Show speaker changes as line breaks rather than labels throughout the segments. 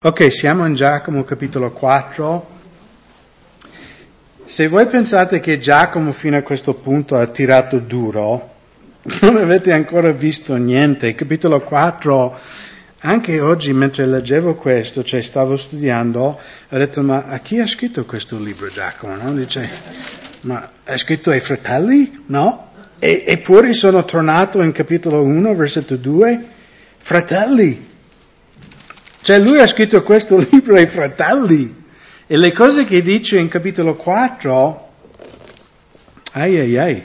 Ok, siamo in Giacomo capitolo 4. Se voi pensate che Giacomo fino a questo punto ha tirato duro, non avete ancora visto niente. Capitolo 4, anche oggi mentre leggevo questo, cioè stavo studiando, ho detto ma a chi ha scritto questo libro Giacomo? No? Dice, ma ha scritto ai fratelli? No? E, eppure sono tornato in capitolo 1, versetto 2, fratelli. Cioè lui ha scritto questo libro ai fratelli e le cose che dice in capitolo 4, ai ai ai.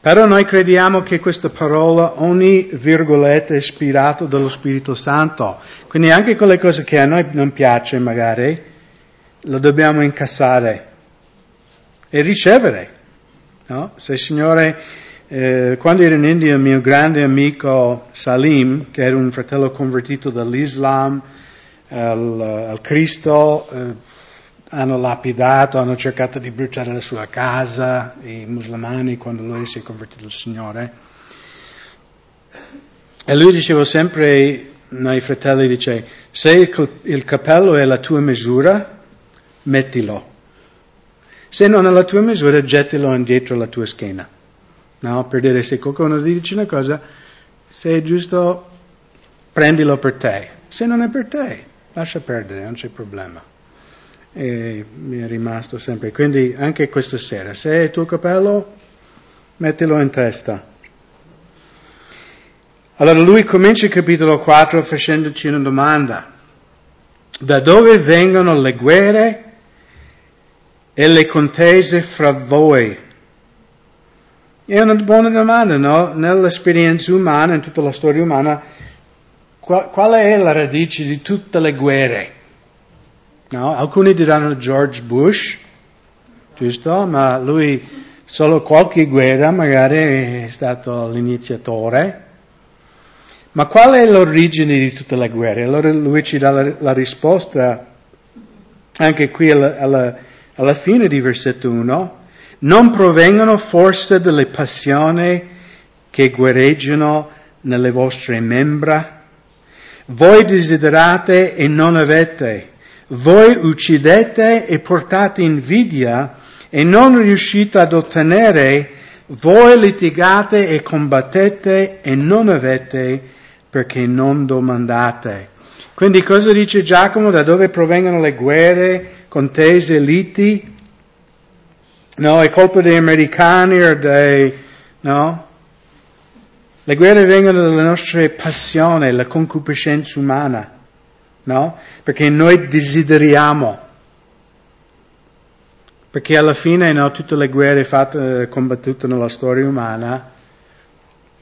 Però noi crediamo che questa parola, ogni virgoletta è ispirato dallo Spirito Santo. Quindi anche quelle cose che a noi non piace magari, lo dobbiamo incassare e ricevere. No? Se il Signore eh, quando ero in India il mio grande amico Salim, che era un fratello convertito dall'Islam al, al Cristo, eh, hanno lapidato, hanno cercato di bruciare la sua casa, i musulmani, quando lui si è convertito al Signore. E lui diceva sempre, ai fratelli dice, se il, cappello è la tua misura, mettilo. Se non è la tua misura, gettilo indietro alla tua schiena. No? Per dire se qualcuno ti dice una cosa, se è giusto, prendilo per te. Se non è per te, lascia perdere, non c'è problema. E mi è rimasto sempre. Quindi anche questa sera, se è il tuo capello, mettilo in testa. Allora lui comincia il capitolo 4 facendoci una domanda. Da dove vengono le guerre e le contese fra voi? È una buona domanda, no? Nell'esperienza umana, in tutta la storia umana, qual, qual è la radice di tutte le guerre? No? Alcuni diranno George Bush, giusto? Ma lui solo qualche guerra magari è stato l'iniziatore. Ma qual è l'origine di tutte le guerre? Allora lui ci dà la, la risposta anche qui alla, alla, alla fine di versetto 1 non provengono forse delle passioni che guerreggiano nelle vostre membra? Voi desiderate e non avete, voi uccidete e portate invidia e non riuscite ad ottenere, voi litigate e combattete e non avete perché non domandate. Quindi cosa dice Giacomo? Da dove provengono le guerre, contese, liti? No, è colpa degli americani o dei... No? Le guerre vengono dalle nostre passioni, la concupiscenza umana. No? Perché noi desideriamo. Perché alla fine no, tutte le guerre fatte, combattute nella storia umana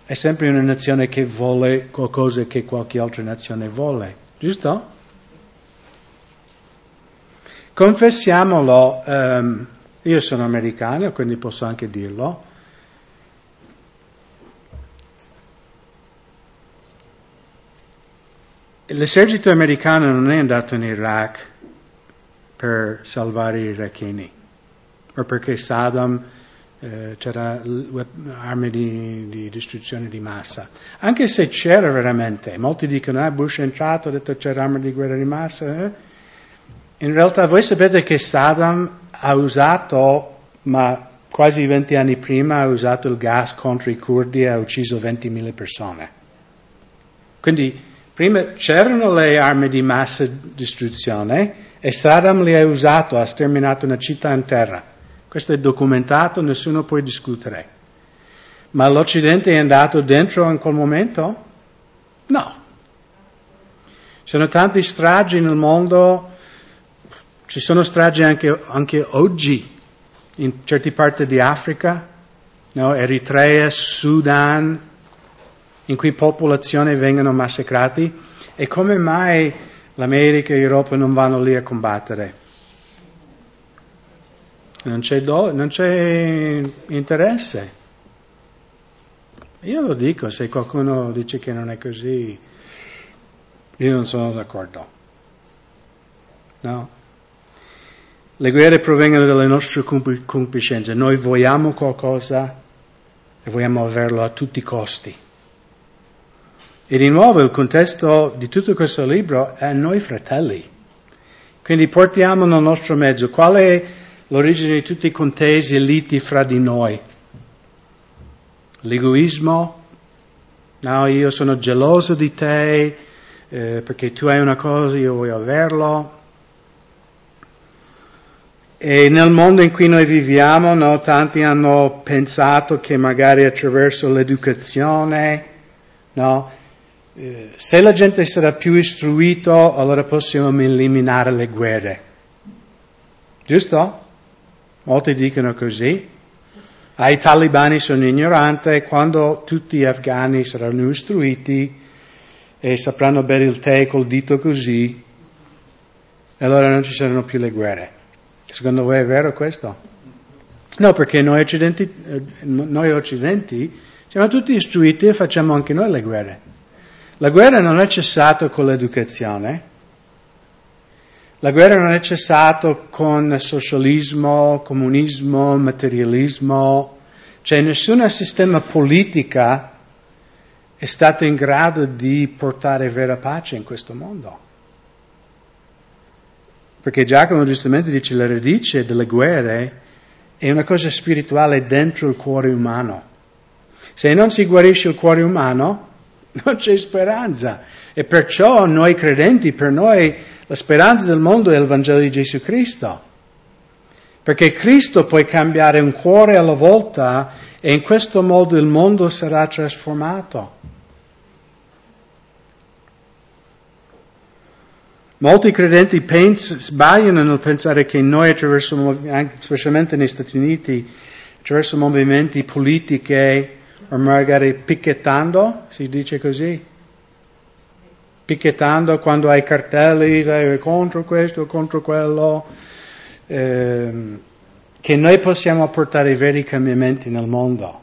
è sempre una nazione che vuole qualcosa che qualche altra nazione vuole. Giusto? Confessiamolo. Um, io sono americano, quindi posso anche dirlo. L'esercito americano non è andato in Iraq per salvare i iracheni, o perché Saddam eh, c'era armi di, di, distruzione di massa. Anche se c'era veramente, molti dicono, ah, Bush è entrato, ha detto c'era armi di guerra di massa. Eh? In realtà voi sapete che Saddam ha usato, ma quasi 20 anni prima ha usato il gas contro i curdi e ha ucciso 20.000 persone. Quindi prima c'erano le armi di massa distruzione e Saddam le ha usato, ha sterminato una città intera. Questo è documentato, nessuno può discutere. Ma l'Occidente è andato dentro in quel momento? No. Ci sono tanti stragi nel mondo ci sono stragi anche, anche oggi in certe parti di Africa, no? Eritrea, Sudan, in cui popolazioni vengono massacrate. E come mai l'America e l'Europa non vanno lì a combattere? Non c'è, do, non c'è interesse. Io lo dico, se qualcuno dice che non è così, io non sono d'accordo. No? Le guerre provengono dalle nostre concupiscenze. Noi vogliamo qualcosa e vogliamo averlo a tutti i costi. E di nuovo il contesto di tutto questo libro è noi fratelli. Quindi portiamo nel nostro mezzo qual è l'origine di tutti i contesi e liti fra di noi. L'egoismo, no, io sono geloso di te eh, perché tu hai una cosa, io voglio averlo. E nel mondo in cui noi viviamo, no, tanti hanno pensato che magari attraverso l'educazione, no, eh, se la gente sarà più istruita, allora possiamo eliminare le guerre. Giusto? Molti dicono così. Ah, i talibani sono ignoranti, quando tutti gli afghani saranno istruiti e sapranno bere il tè col dito così, allora non ci saranno più le guerre. Secondo voi è vero questo? No, perché noi occidenti, eh, noi occidenti siamo tutti istruiti e facciamo anche noi le guerre. La guerra non è cessata con l'educazione, la guerra non è cessata con socialismo, comunismo, materialismo, cioè nessun sistema politico è stato in grado di portare vera pace in questo mondo. Perché Giacomo giustamente dice la radice delle guerre è una cosa spirituale dentro il cuore umano. Se non si guarisce il cuore umano, non c'è speranza. E perciò noi credenti, per noi la speranza del mondo è il Vangelo di Gesù Cristo. Perché Cristo può cambiare un cuore alla volta e in questo modo il mondo sarà trasformato. Molti credenti pens- sbagliano nel pensare che noi attraverso, specialmente negli Stati Uniti, attraverso movimenti politici o magari picchettando, si dice così, picchettando quando hai cartelli, sei contro questo, contro quello, eh, che noi possiamo portare veri cambiamenti nel mondo.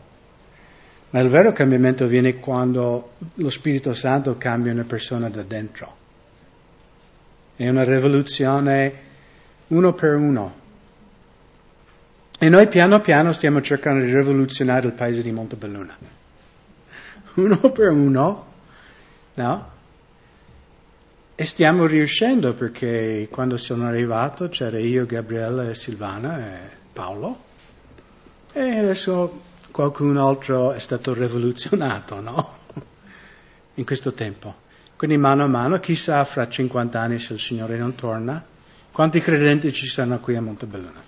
Ma il vero cambiamento avviene quando lo Spirito Santo cambia una persona da dentro. È una rivoluzione uno per uno. E noi piano piano stiamo cercando di rivoluzionare il paese di Montebelluna. Uno per uno, no? E stiamo riuscendo perché quando sono arrivato c'era io, Gabriele, Silvana e Paolo. E adesso qualcun altro è stato rivoluzionato, no? In questo tempo. Quindi mano a mano, chissà fra 50 anni se il Signore non torna, quanti credenti ci saranno qui a Montebelluna.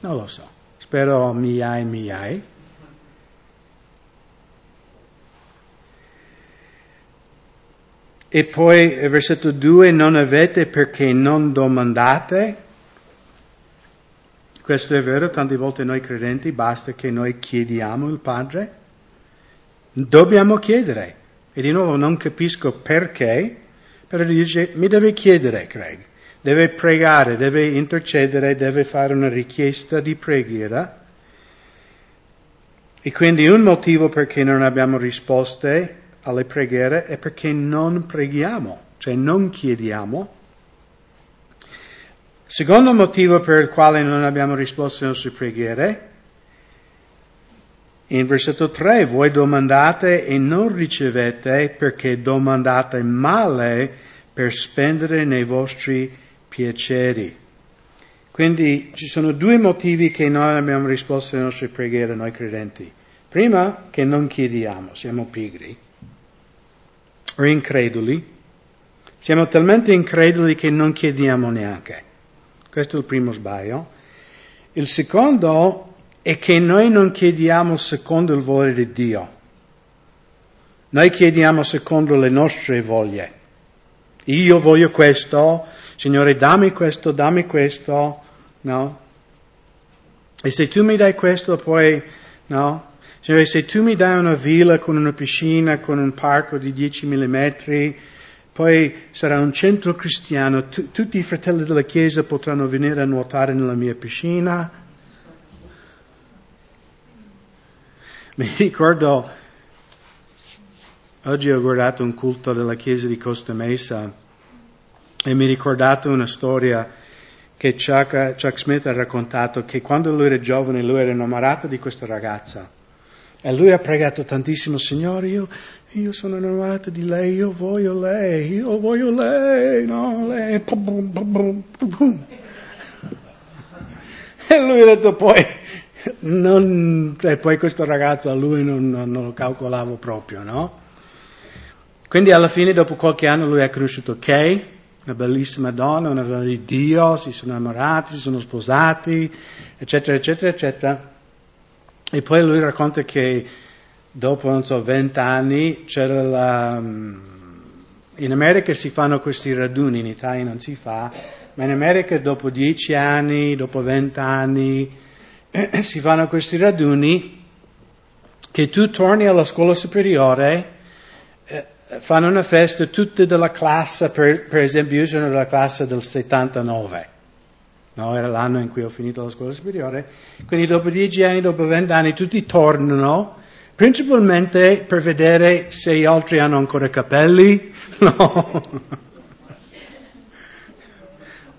Non lo so, spero migliaia e migliaia. E poi versetto 2, non avete perché non domandate. Questo è vero, tante volte noi credenti basta che noi chiediamo il Padre. Dobbiamo chiedere. E di nuovo non capisco perché, però dice mi deve chiedere, Craig deve pregare, deve intercedere, deve fare una richiesta di preghiera. E quindi un motivo perché non abbiamo risposte alle preghiere è perché non preghiamo, cioè non chiediamo. Secondo motivo per il quale non abbiamo risposto alle nostre preghiere, in versetto 3, voi domandate e non ricevete perché domandate male per spendere nei vostri piaceri. Quindi ci sono due motivi che noi abbiamo risposto alle nostre preghiere, noi credenti. Prima, che non chiediamo, siamo pigri o increduli. Siamo talmente increduli che non chiediamo neanche. Questo è il primo sbaglio. Il secondo è che noi non chiediamo secondo il volere di Dio. Noi chiediamo secondo le nostre voglie. Io voglio questo, Signore dammi questo, dammi questo, no? E se tu mi dai questo poi, no? Signore, se tu mi dai una villa con una piscina, con un parco di 10.000 metri, poi sarà un centro cristiano, tutti i fratelli della Chiesa potranno venire a nuotare nella mia piscina. Mi ricordo, oggi ho guardato un culto della Chiesa di Costa Mesa e mi ricordate una storia che Chuck, Chuck, Smith ha raccontato che quando lui era giovane lui era innamorato di questa ragazza. E lui ha pregato tantissimo, Signore, io, io sono innamorato di lei, io voglio lei, io voglio lei, no, lei, pum, pum, pum, E lui ha detto poi, non, e poi questo ragazzo a lui non, non, non, lo calcolavo proprio, no? Quindi alla fine, dopo qualche anno, lui ha conosciuto Kay, una bellissima donna, una donna di Dio, si sono innamorati, si sono sposati, eccetera, eccetera, eccetera. E poi lui racconta che dopo, non so, vent'anni c'era la... In America si fanno questi raduni, in Italia non si fa, ma in America dopo dieci anni, dopo vent'anni, si fanno questi raduni che tu torni alla scuola superiore, eh, fanno una festa tutte della classe, per, per, esempio io sono della classe del 79, no? era l'anno in cui ho finito la scuola superiore, quindi dopo dieci anni, dopo vent'anni tutti tornano, principalmente per vedere se gli altri hanno ancora capelli, no?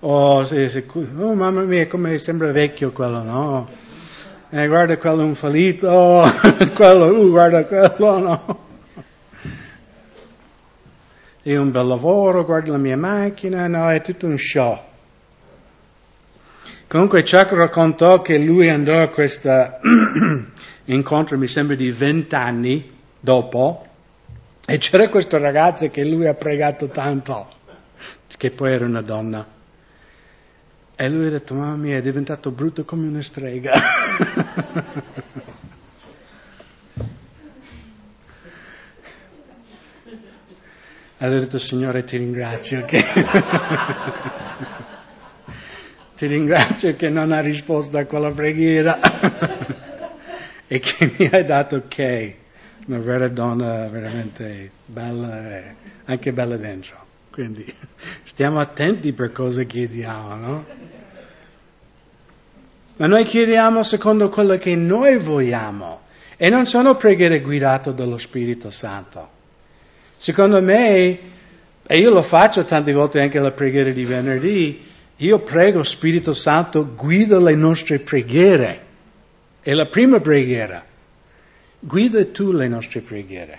oh, se, se, oh mamma mia, come sembra vecchio quello, no? Eh, guarda quello un fallito, quello, uh, guarda quello, no. E un bel lavoro, guarda la mia macchina, no, è tutto un show. Comunque Chuck raccontò che lui andò a questo incontro, mi sembra di vent'anni dopo, e c'era questo ragazzo che lui ha pregato tanto, che poi era una donna. E lui ha detto, mamma mia, è diventato brutto come una strega. ha detto, Signore, ti ringrazio che... ti ringrazio che non ha risposto a quella preghiera e che mi hai dato ok, una vera donna veramente bella e anche bella dentro. Quindi stiamo attenti per cosa chiediamo, no? Ma noi chiediamo secondo quello che noi vogliamo e non sono preghiere guidate dallo Spirito Santo. Secondo me, e io lo faccio tante volte anche la preghiera di venerdì, io prego Spirito Santo, guida le nostre preghiere. È la prima preghiera. Guida tu le nostre preghiere.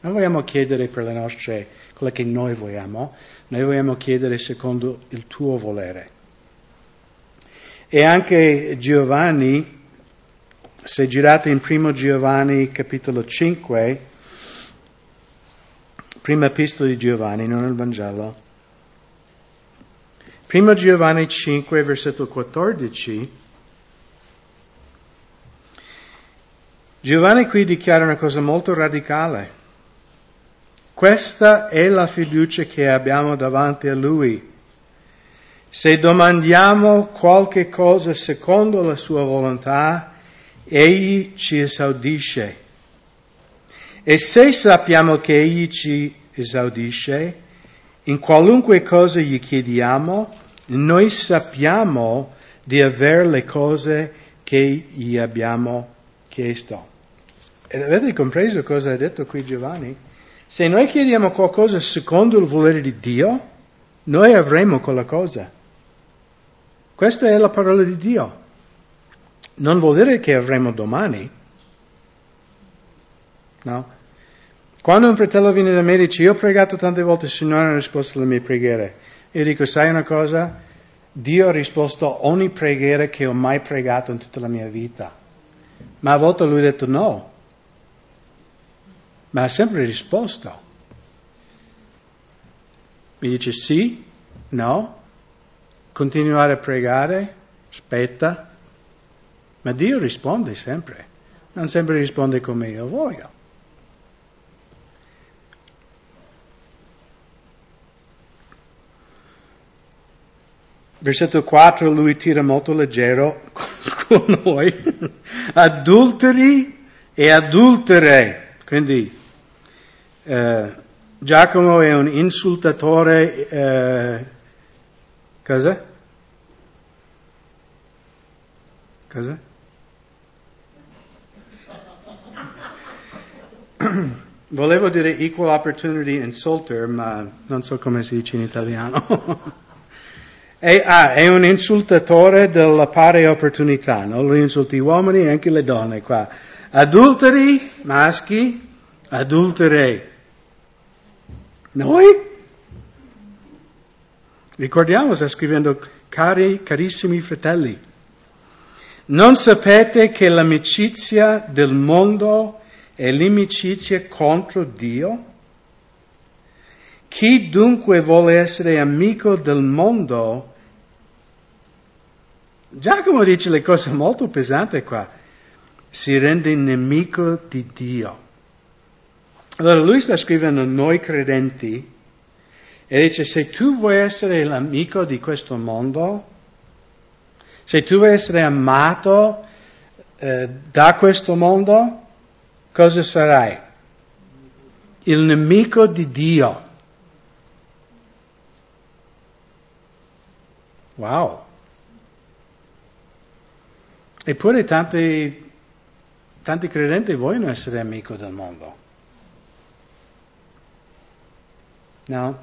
Non vogliamo chiedere per le nostre, quello che noi vogliamo, noi vogliamo chiedere secondo il tuo volere. E anche Giovanni, se girate in primo Giovanni capitolo 5, prima epistola di Giovanni, non il Vangelo, primo Giovanni 5, versetto 14, Giovanni qui dichiara una cosa molto radicale. Questa è la fiducia che abbiamo davanti a Lui se domandiamo qualche cosa secondo la sua volontà, egli ci esaudisce. E se sappiamo che egli ci esaudisce, in qualunque cosa gli chiediamo, noi sappiamo di avere le cose che gli abbiamo chiesto. Ed avete compreso cosa ha detto qui Giovanni? Se noi chiediamo qualcosa secondo il volere di Dio, noi avremo quella cosa. Questa è la parola di Dio. Non vuol dire che avremo domani. No. Quando un fratello viene da me e dice, io ho pregato tante volte, il Signore ha risposto alle mie preghiere. Io dico, sai una cosa? Dio ha risposto a ogni preghiera che ho mai pregato in tutta la mia vita. Ma a volte lui ha detto no. Ma ha sempre risposto. Mi dice sì, no, continuare a pregare, aspetta, ma Dio risponde sempre, non sempre risponde come io voglio. Versetto 4 lui tira molto leggero con noi, adulteri e adultere, quindi eh, Giacomo è un insultatore eh, Cosa? Cosa? Volevo dire equal opportunity insulter, ma non so come si dice in italiano. è, ah, è, un insultatore della pari opportunità, non lo insulti gli uomini e anche le donne qua. Adulteri, maschi, adultere. Noi? Ricordiamo, sta scrivendo, cari, carissimi fratelli, non sapete che l'amicizia del mondo è l'amicizia contro Dio? Chi dunque vuole essere amico del mondo? Giacomo dice le cose molto pesanti qua. Si rende nemico di Dio. Allora lui sta scrivendo noi credenti e dice se tu vuoi essere l'amico di questo mondo, se tu vuoi essere amato eh, da questo mondo, cosa sarai? Il nemico di Dio. Wow. Eppure tanti, tanti credenti vogliono essere amico del mondo. No?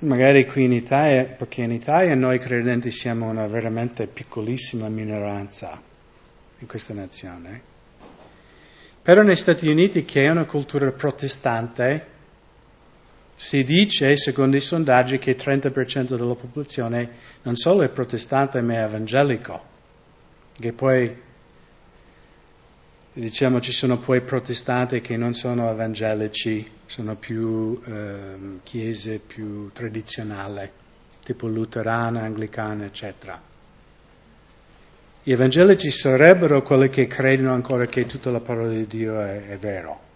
Magari qui in Italia, perché in Italia noi credenti siamo una veramente piccolissima minoranza in questa nazione. Però negli Stati Uniti, che è una cultura protestante, si dice, secondo i sondaggi, che il 30% della popolazione non solo è protestante ma è evangelico, che poi diciamo ci sono poi protestanti che non sono evangelici, sono più eh, chiese più tradizionali, tipo luterana, anglicana, eccetera. Gli evangelici sarebbero quelli che credono ancora che tutta la parola di Dio è, è vero.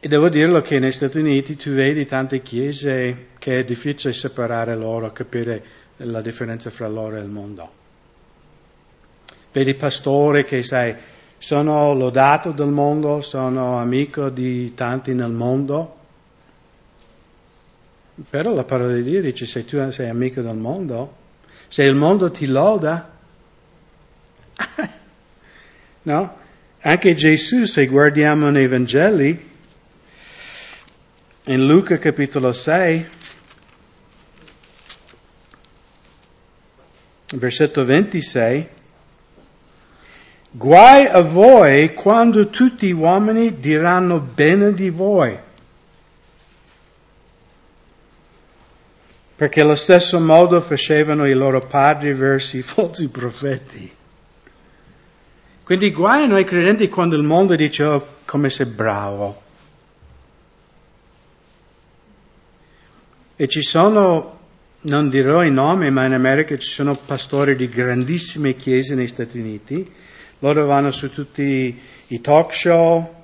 E devo dirlo che negli Stati Uniti tu vedi tante chiese che è difficile separare loro, capire la differenza fra loro e il mondo. Vedi pastori che, sai, sono lodato del mondo, sono amico di tanti nel mondo, però la parola di Dio dice se tu sei amico del mondo, se il mondo ti loda, no? Anche Gesù, se guardiamo nei Vangeli, in Luca capitolo 6, versetto 26, guai a voi quando tutti gli uomini diranno bene di voi. Perché allo stesso modo facevano i loro padri verso i falsi profeti. Quindi guai a noi credenti quando il mondo dice oh, come sei bravo E ci sono, non dirò i nomi, ma in America ci sono pastori di grandissime chiese negli Stati Uniti. Loro vanno su tutti i talk show,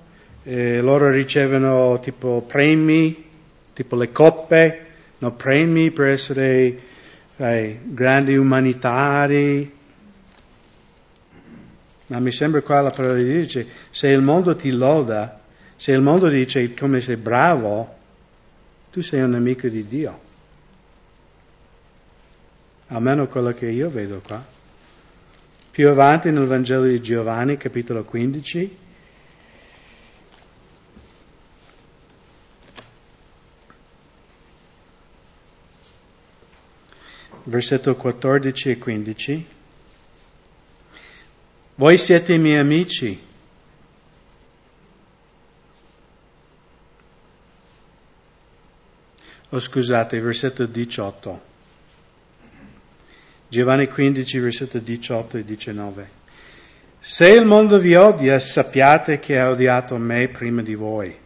eh, loro ricevono tipo premi, tipo le coppe, no, premi per essere eh, grandi umanitari. Ma mi sembra qua la parola di Dio dice, se il mondo ti loda, se il mondo dice come sei bravo, tu sei un nemico di Dio. Almeno quello che io vedo qua. Più avanti nel Vangelo di Giovanni, capitolo 15, versetto 14 e 15. Voi siete i miei amici oh, scusate, versetto 18. Giovanni 15, versetto 18 e 19. Se il mondo vi odia, sappiate che ha odiato me prima di voi.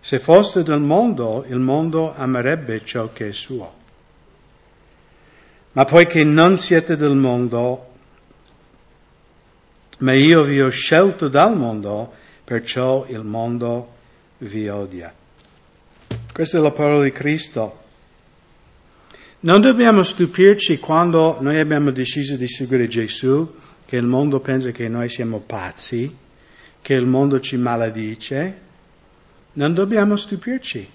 Se foste del mondo, il mondo amerebbe ciò che è suo. Ma poiché non siete del mondo, ma io vi ho scelto dal mondo, perciò il mondo vi odia. Questa è la parola di Cristo. Non dobbiamo stupirci quando noi abbiamo deciso di seguire Gesù, che il mondo pensa che noi siamo pazzi, che il mondo ci maledice. Non dobbiamo stupirci.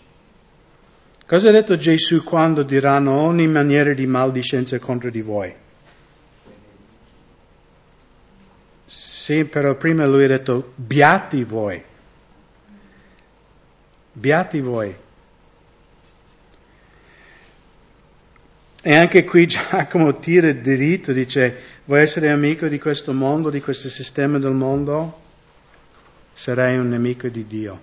Cosa ha detto Gesù quando diranno ogni maniera di maldicenza contro di voi? Sì, però prima lui ha detto beati voi. Beati voi. E anche qui Giacomo tira diritto, dice, vuoi essere amico di questo mondo, di questo sistema del mondo? Sarai un nemico di Dio.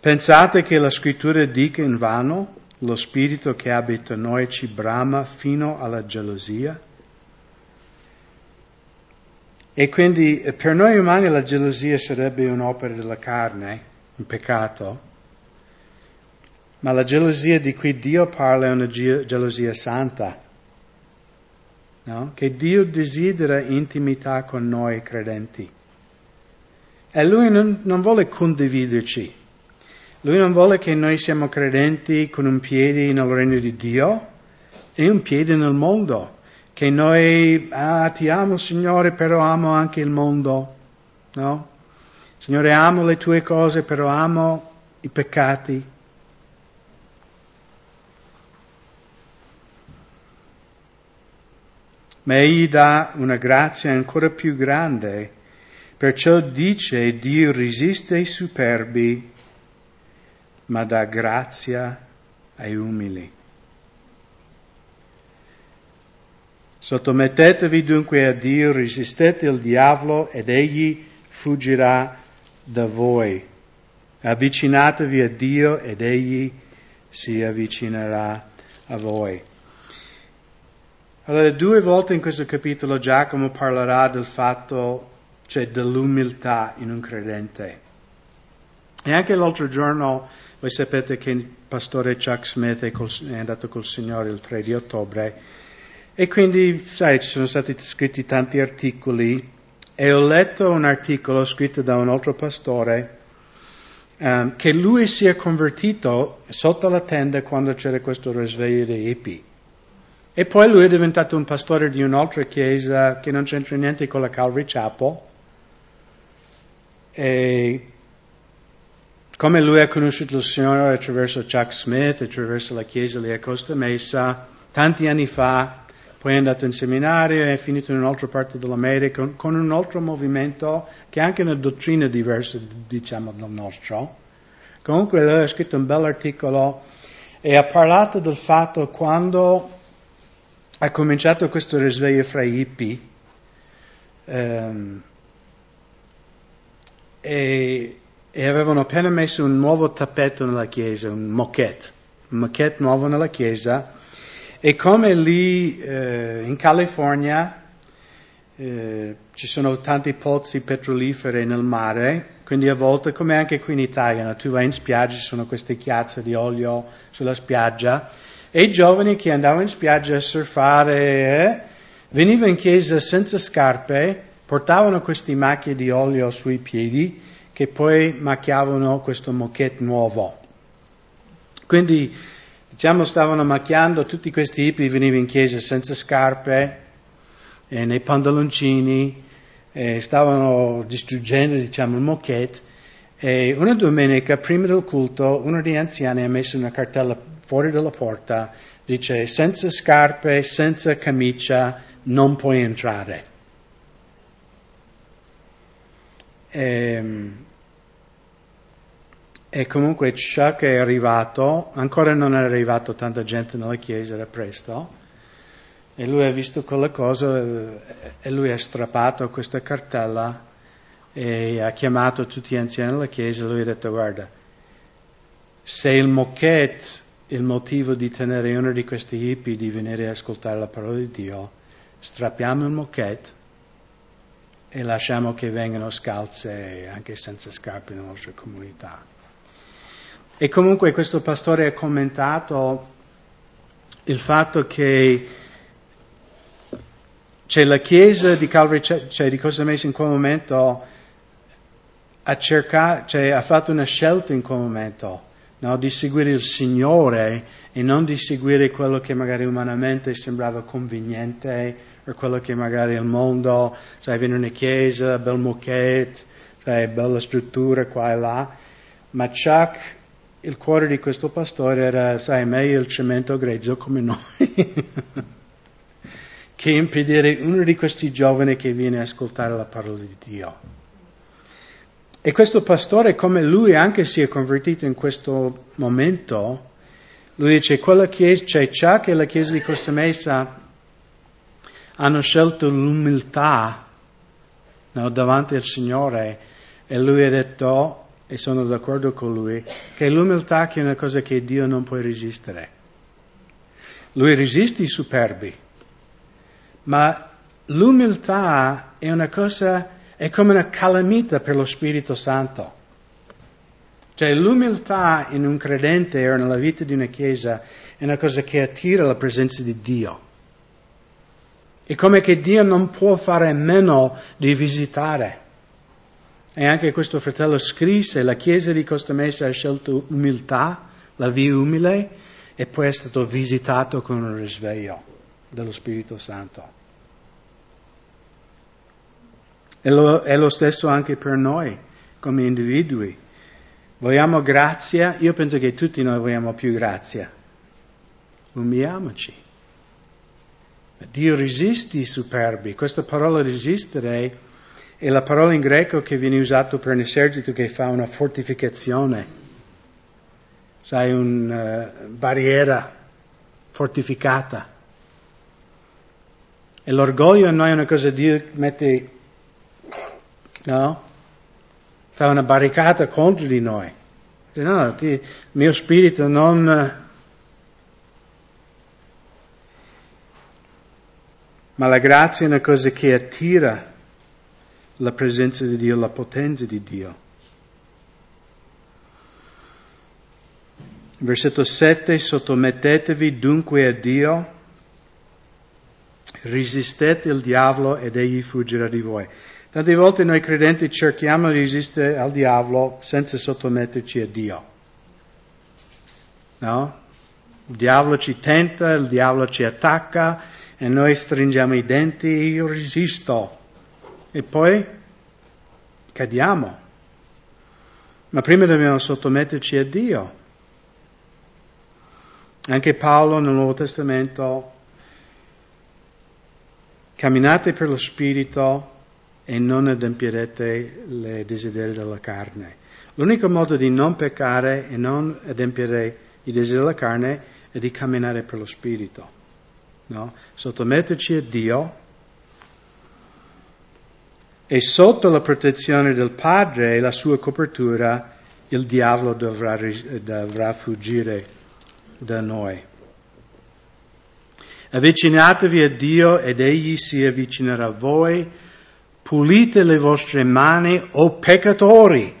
Pensate che la scrittura dica in vano, lo spirito che abita noi ci brama fino alla gelosia? E quindi eh, per noi umani la gelosia sarebbe un'opera della carne, un peccato, ma la gelosia di cui Dio parla è una gelosia santa, no? che Dio desidera intimità con noi credenti. E Lui non, non vuole condividerci, lui non vuole che noi siamo credenti con un piede nel regno di Dio e un piede nel mondo, che noi, ah, ti amo Signore, però amo anche il mondo, no? Signore, amo le tue cose, però amo i peccati. Ma egli dà una grazia ancora più grande, perciò dice Dio resiste ai superbi ma dà grazia ai umili. Sottomettetevi dunque a Dio, resistete il diavolo ed egli fuggirà da voi. Avvicinatevi a Dio ed egli si avvicinerà a voi. Allora, due volte in questo capitolo Giacomo parlerà del fatto, cioè dell'umiltà in un credente. E anche l'altro giorno voi sapete che il pastore Chuck Smith è, col, è andato col Signore il 3 di ottobre e quindi, sai, ci sono stati scritti tanti articoli e ho letto un articolo scritto da un altro pastore um, che lui si è convertito sotto la tenda quando c'era questo risveglio dei hippie. E poi lui è diventato un pastore di un'altra chiesa che non c'entra niente con la Calvary Chapel. E come lui ha conosciuto il Signore attraverso Chuck Smith, attraverso la chiesa lì a Costa Mesa, tanti anni fa, poi è andato in seminario e è finito in un'altra parte dell'America con, con un altro movimento che ha anche una dottrina diversa, diciamo, dal nostro. Comunque lui ha scritto un bell'articolo e ha parlato del fatto quando ha cominciato questo risveglio fra i hippie ehm, e e avevano appena messo un nuovo tappeto nella chiesa, un moquette, un moquette nuovo nella chiesa. E come lì eh, in California eh, ci sono tanti pozzi petroliferi nel mare, quindi a volte, come anche qui in Italia, tu vai in spiaggia, ci sono queste chiazze di olio sulla spiaggia, e i giovani che andavano in spiaggia a surfare eh, venivano in chiesa senza scarpe, portavano queste macchie di olio sui piedi che poi macchiavano questo moquette nuovo. Quindi, diciamo, stavano macchiando tutti questi hippie, venivano in chiesa senza scarpe, e nei pantaloncini, e stavano distruggendo, diciamo, il moquette. E una domenica, prima del culto, uno degli anziani ha messo una cartella fuori dalla porta, dice, senza scarpe, senza camicia, non puoi entrare. E, ehm, e comunque Chuck è arrivato, ancora non è arrivato tanta gente nella chiesa, era presto, e lui ha visto quella cosa e lui ha strappato questa cartella e ha chiamato tutti gli anziani della chiesa e lui ha detto guarda, se il moquette il motivo di tenere uno di questi hippie di venire a ascoltare la parola di Dio, strappiamo il moquette e lasciamo che vengano scalze anche senza scarpe nella nostra comunità. E comunque questo pastore ha commentato il fatto che c'è la chiesa di Calvary, cioè di Cosa Mesa in quel momento ha, cercato, cioè, ha fatto una scelta in quel momento, no? di seguire il Signore e non di seguire quello che magari umanamente sembrava conveniente o quello che magari il mondo, sai, viene una chiesa, bel moquette, sai, bella struttura qua e là, ma Chuck il cuore di questo pastore era, sai, meglio il cemento grezzo come noi, che impedire uno di questi giovani che viene a ascoltare la parola di Dio. E questo pastore, come lui anche si è convertito in questo momento, Lui dice, quella chiesa, c'è già che la chiesa di Costa Mesa hanno scelto l'umiltà no, davanti al Signore e lui ha detto, e sono d'accordo con lui, che l'umiltà è una cosa che Dio non può resistere. Lui resiste i superbi, ma l'umiltà è una cosa, è come una calamita per lo Spirito Santo. Cioè l'umiltà in un credente o nella vita di una chiesa è una cosa che attira la presenza di Dio. È come che Dio non può fare meno di visitare. E anche questo fratello scrisse, la chiesa di Costa Mesa ha scelto umiltà, la via umile, e poi è stato visitato con un risveglio dello Spirito Santo. E lo, è lo stesso anche per noi come individui. Vogliamo grazia? Io penso che tutti noi vogliamo più grazia. Umiliamoci. Dio resiste i superbi. Questa parola resistere è la parola in greco che viene usata per un esercito che fa una fortificazione. Sai, una uh, barriera fortificata. E l'orgoglio in noi è una cosa che Dio mette, no? fa una barricata contro di noi. No, ti, mio spirito non... Ma la grazia è una cosa che attira la presenza di Dio, la potenza di Dio. Versetto 7, sottomettetevi dunque a Dio, resistete il diavolo ed egli fuggirà di voi. Tante volte noi credenti cerchiamo di resistere al diavolo senza sottometterci a Dio. No? Il diavolo ci tenta, il diavolo ci attacca e noi stringiamo i denti, io resisto. E poi cadiamo. Ma prima dobbiamo sottometterci a Dio. Anche Paolo nel Nuovo Testamento, camminate per lo Spirito e non adempierete le desideri della carne. L'unico modo di non peccare e non adempiere i desideri della carne è di camminare per lo Spirito. No? Sottometterci a Dio e sotto la protezione del Padre e la sua copertura il diavolo dovrà, dovrà fuggire da noi. Avvicinatevi a Dio ed Egli si avvicinerà a voi pulite le vostre mani, o peccatori,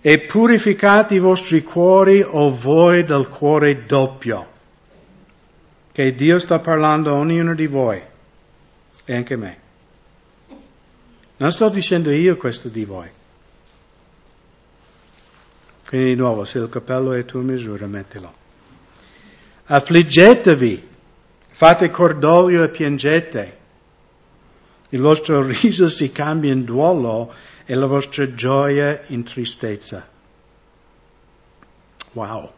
e purificate i vostri cuori, o voi del cuore doppio. Che Dio sta parlando a ognuno di voi, e anche a me. Non sto dicendo io questo di voi. Quindi di nuovo, se il cappello è tua misura, mettilo. Affliggetevi, fate cordoglio e piangete il vostro riso si cambia in duolo e la vostra gioia in tristezza. Wow.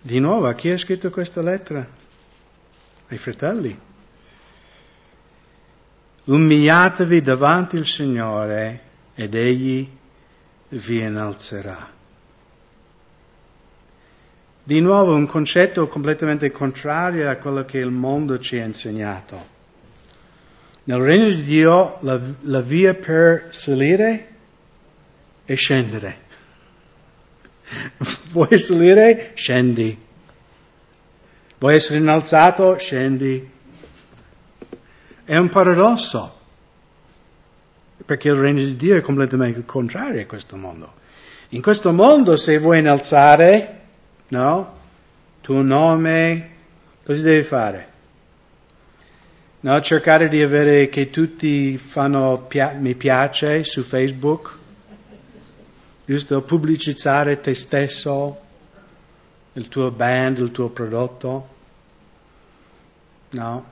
Di nuovo, a chi ha scritto questa lettera? Ai fratelli. Umiliatevi davanti al Signore ed Egli vi innalzerà. Di nuovo un concetto completamente contrario a quello che il mondo ci ha insegnato. Nel regno di Dio la, la via per salire è scendere. Vuoi salire? Scendi. Vuoi essere innalzato? Scendi. È un paradosso. Perché il regno di Dio è completamente contrario a questo mondo. In questo mondo se vuoi innalzare, no? Tuo nome, cosa devi fare? No, cercare di avere che tutti fanno pia- mi piace su Facebook, giusto? Pubblicizzare te stesso, il tuo band, il tuo prodotto. No.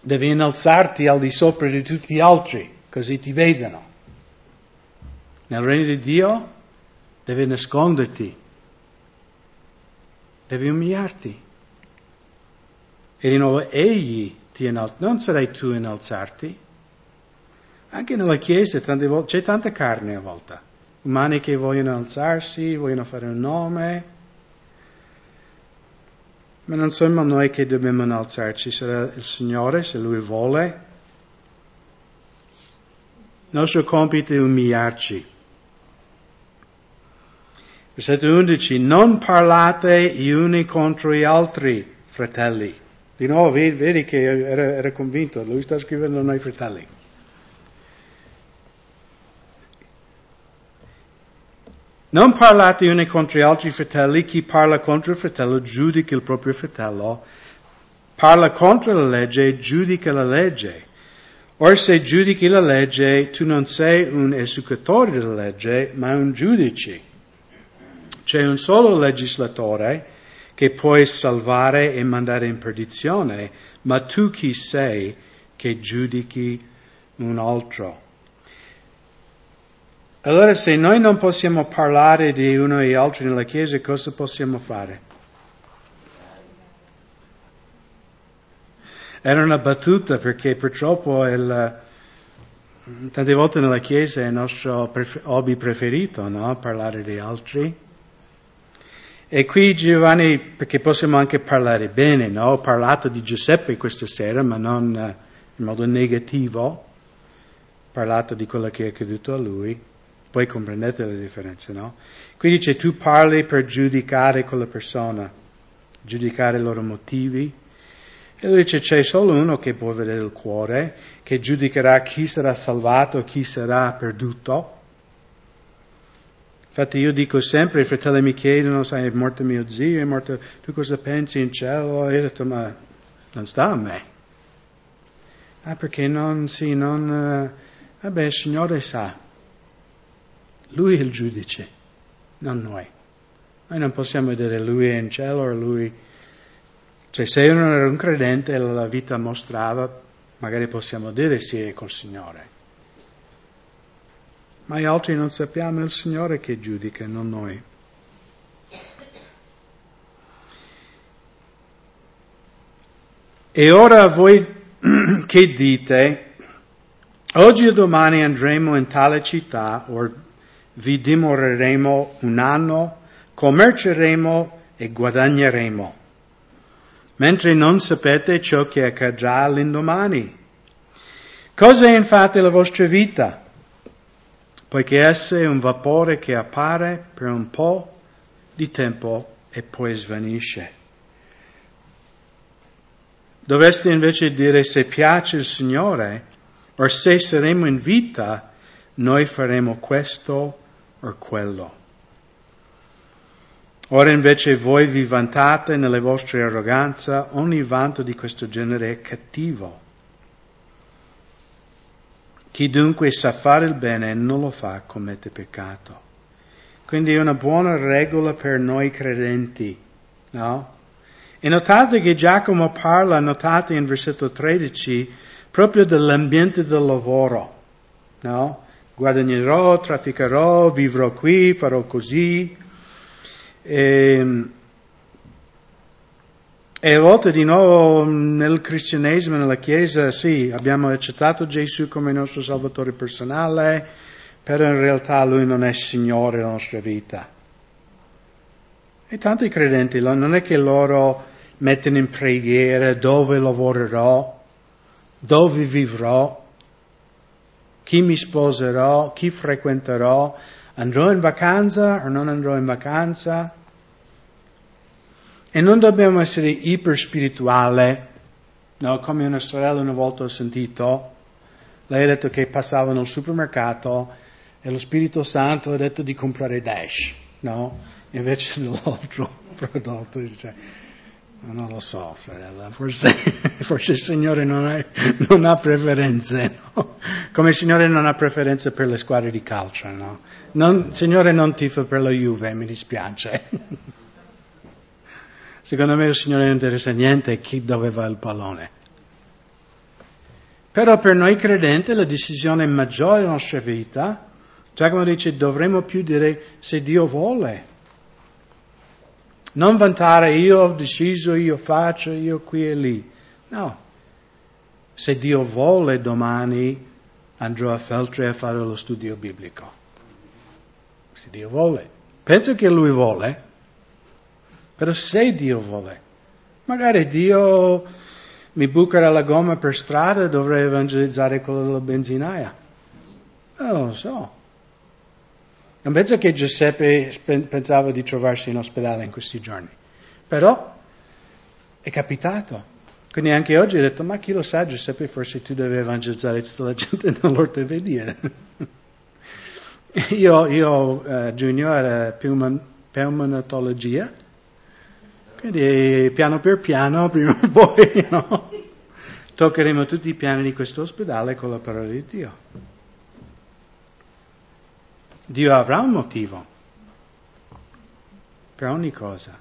Devi innalzarti al di sopra di tutti gli altri, così ti vedono. Nel regno di Dio devi nasconderti, devi umiliarti. E di nuovo egli ti innalza, non sarai tu innalzarti. Anche nella Chiesa volte, c'è tanta carne a volte. umani che vogliono alzarsi, vogliono fare un nome, ma non siamo noi che dobbiamo alzarci, sarà il Signore se Lui vuole. Il nostro compito è umiliarci. Versetto 11, non parlate gli uni contro gli altri, fratelli. Di nuovo, vedi che era, era convinto, lui sta scrivendo noi fratelli. Non parlate uni contro gli altri fratelli, chi parla contro il fratello giudica il proprio fratello, parla contro la legge, giudica la legge. Or se giudichi la legge, tu non sei un esecutore della legge, ma un giudice. C'è un solo legislatore che puoi salvare e mandare in perdizione, ma tu chi sei che giudichi un altro? Allora se noi non possiamo parlare di uno e altri nella Chiesa, cosa possiamo fare? Era una battuta perché purtroppo il, tante volte nella Chiesa è il nostro hobby preferito, no? Parlare di altri. E qui Giovanni, perché possiamo anche parlare bene, no? Ho parlato di Giuseppe questa sera, ma non uh, in modo negativo. Ho parlato di quello che è accaduto a lui. Poi comprendete le differenze, no? Qui dice tu parli per giudicare quella persona, giudicare i loro motivi. E lui dice c'è solo uno che può vedere il cuore, che giudicherà chi sarà salvato, chi sarà perduto. Infatti io dico sempre, i fratelli mi chiedono, sai, è morto mio zio, è morto, tu cosa pensi in cielo? E io ho detto, ma non sta a me. Ah, perché non, sì, non, uh, vabbè, il Signore sa. Lui è il giudice, non noi. Noi non possiamo dire lui è in cielo o lui... Cioè se uno era un credente e la vita mostrava, magari possiamo dire sì è col Signore. Ma gli altri non sappiamo, è il Signore che giudica, non noi. E ora voi che dite, oggi o domani andremo in tale città o vi dimoreremo un anno, commerceremo e guadagneremo, mentre non sapete ciò che accadrà l'indomani. Cosa è infatti la vostra vita? Poiché essa è un vapore che appare per un po' di tempo e poi svanisce. Dovreste invece dire se piace il Signore o se saremo in vita, noi faremo questo o quello. Ora invece voi vi vantate nelle vostre arroganze, ogni vanto di questo genere è cattivo. Chi dunque sa fare il bene e non lo fa commette peccato. Quindi è una buona regola per noi credenti, no? E notate che Giacomo parla, notate in versetto 13, proprio dell'ambiente del lavoro, no? guadagnerò, trafficherò, vivrò qui, farò così. E, ehm, e a volte di nuovo nel cristianesimo, nella Chiesa, sì, abbiamo accettato Gesù come nostro Salvatore personale, però in realtà Lui non è Signore della nostra vita. E tanti credenti non è che loro mettono in preghiera dove lavorerò, dove vivrò, chi mi sposerò, chi frequenterò, andrò in vacanza o non andrò in vacanza. E non dobbiamo essere iperspirituali, no? come una sorella una volta ho sentito, lei ha detto che passava nel supermercato e lo Spirito Santo ha detto di comprare Dash, no? invece dell'altro prodotto. Dice, non lo so, sorella, forse, forse il Signore non, è, non ha preferenze, no? come il Signore non ha preferenze per le squadre di calcio. No? Non, il Signore non tifa per la Juve, mi dispiace. Secondo me il Signore non interessa niente chi dove va il pallone. Però per noi credenti la decisione maggiore della nostra vita, Giacomo dice, dovremmo più dire se Dio vuole. Non vantare io ho deciso, io faccio, io qui e lì. No. Se Dio vuole domani andrò a Feltre a fare lo studio biblico. se Dio vuole. Penso che Lui vuole, però se Dio vuole, magari Dio mi bucherà la gomma per strada e dovrei evangelizzare quello della benzinaia. Non lo so. Non penso che Giuseppe pensava di trovarsi in ospedale in questi giorni, però è capitato. Quindi anche oggi ho detto, ma chi lo sa Giuseppe, forse tu devi evangelizzare tutta la gente nell'ortopedia. io, io uh, junior pulmonatologia, quindi piano per piano, prima o poi, no? toccheremo tutti i piani di questo ospedale con la parola di Dio. Dio avrà un motivo per ogni cosa.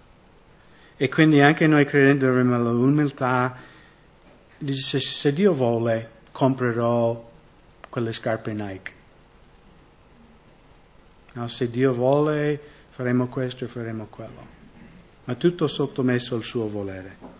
E quindi anche noi credendo avremo l'umiltà di dire se Dio vuole comprerò quelle scarpe Nike. No, se Dio vuole faremo questo e faremo quello. Ma tutto sottomesso al suo volere.